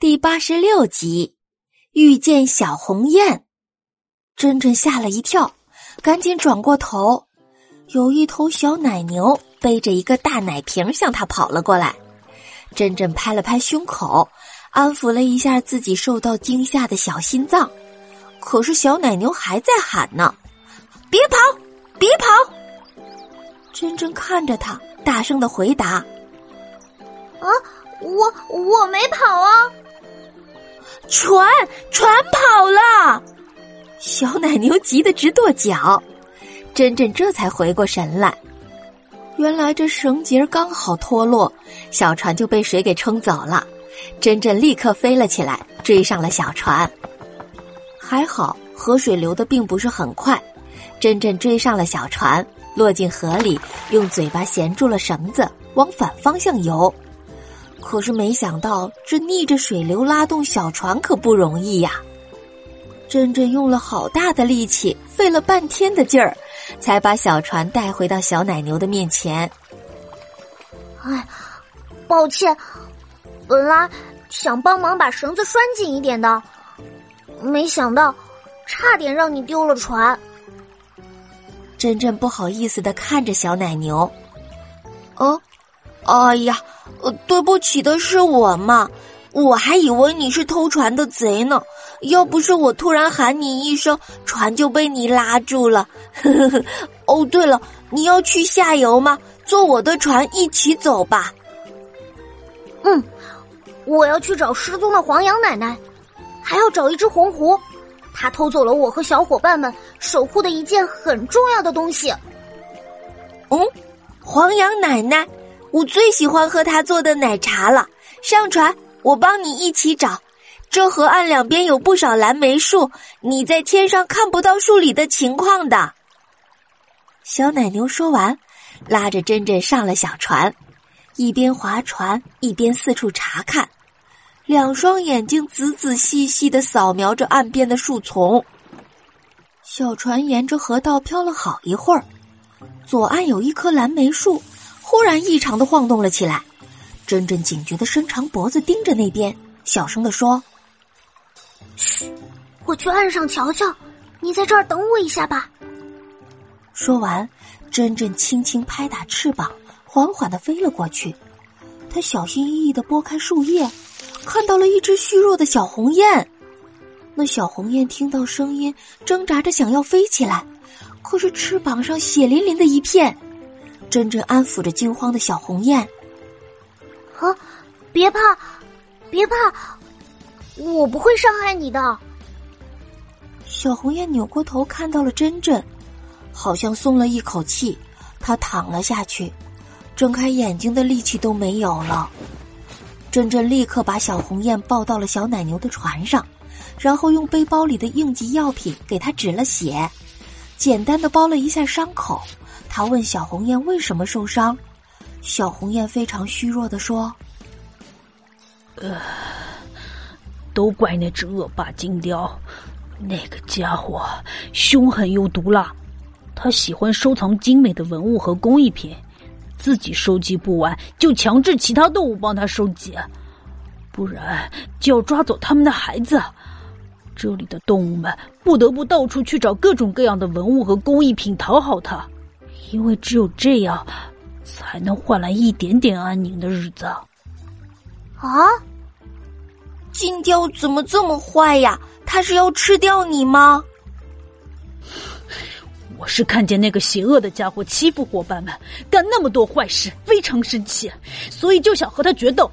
第八十六集，遇见小红雁，珍珍吓了一跳，赶紧转过头，有一头小奶牛背着一个大奶瓶向他跑了过来。珍珍拍了拍胸口，安抚了一下自己受到惊吓的小心脏，可是小奶牛还在喊呢：“别跑，别跑！”珍珍看着他，大声的回答：“啊，我我没跑啊。”船船跑了，小奶牛急得直跺脚。珍珍这才回过神来，原来这绳结刚好脱落，小船就被水给冲走了。珍珍立刻飞了起来，追上了小船。还好河水流的并不是很快，珍珍追上了小船，落进河里，用嘴巴衔住了绳子，往反方向游。可是没想到，这逆着水流拉动小船可不容易呀！珍珍用了好大的力气，费了半天的劲儿，才把小船带回到小奶牛的面前。哎，抱歉，本来想帮忙把绳子拴紧一点的，没想到差点让你丢了船。珍珍不好意思的看着小奶牛，哦。哎呀，呃，对不起的是我嘛，我还以为你是偷船的贼呢。要不是我突然喊你一声，船就被你拉住了。呵 呵哦，对了，你要去下游吗？坐我的船一起走吧。嗯，我要去找失踪的黄羊奶奶，还要找一只红狐，它偷走了我和小伙伴们守护的一件很重要的东西。嗯，黄羊奶奶。我最喜欢喝他做的奶茶了。上船，我帮你一起找。这河岸两边有不少蓝莓树，你在天上看不到树里的情况的。小奶牛说完，拉着珍珍上了小船，一边划船一边四处查看，两双眼睛仔仔细细的扫描着岸边的树丛。小船沿着河道飘了好一会儿，左岸有一棵蓝莓树。忽然异常的晃动了起来，珍珍警觉的伸长脖子盯着那边，小声的说：“嘘，我去岸上瞧瞧，你在这儿等我一下吧。”说完，珍珍轻轻拍打翅膀，缓缓的飞了过去。她小心翼翼的拨开树叶，看到了一只虚弱的小红雁。那小红雁听到声音，挣扎着想要飞起来，可是翅膀上血淋淋的一片。珍珍安抚着惊慌的小红雁：“啊，别怕，别怕，我不会伤害你的。”小红雁扭过头看到了珍珍，好像松了一口气，她躺了下去，睁开眼睛的力气都没有了。珍珍立刻把小红雁抱到了小奶牛的船上，然后用背包里的应急药品给她止了血，简单的包了一下伤口。他问小红雁为什么受伤，小红雁非常虚弱的说：“呃，都怪那只恶霸金雕，那个家伙凶狠又毒辣，他喜欢收藏精美的文物和工艺品，自己收集不完就强制其他动物帮他收集，不然就要抓走他们的孩子。这里的动物们不得不到处去找各种各样的文物和工艺品讨好他。”因为只有这样，才能换来一点点安宁的日子。啊！金雕怎么这么坏呀？他是要吃掉你吗？我是看见那个邪恶的家伙欺负伙伴们，干那么多坏事，非常生气，所以就想和他决斗，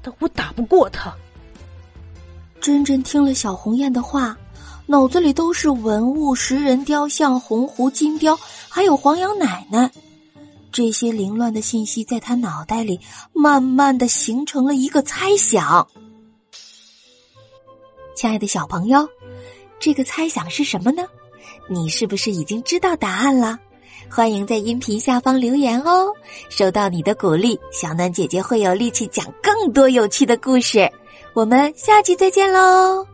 但我打不过他。珍珍听了小红雁的话。脑子里都是文物、石人雕像、红狐、金雕，还有黄羊奶奶，这些凌乱的信息在他脑袋里慢慢的形成了一个猜想。亲爱的小朋友，这个猜想是什么呢？你是不是已经知道答案了？欢迎在音频下方留言哦！收到你的鼓励，小暖姐姐会有力气讲更多有趣的故事。我们下期再见喽！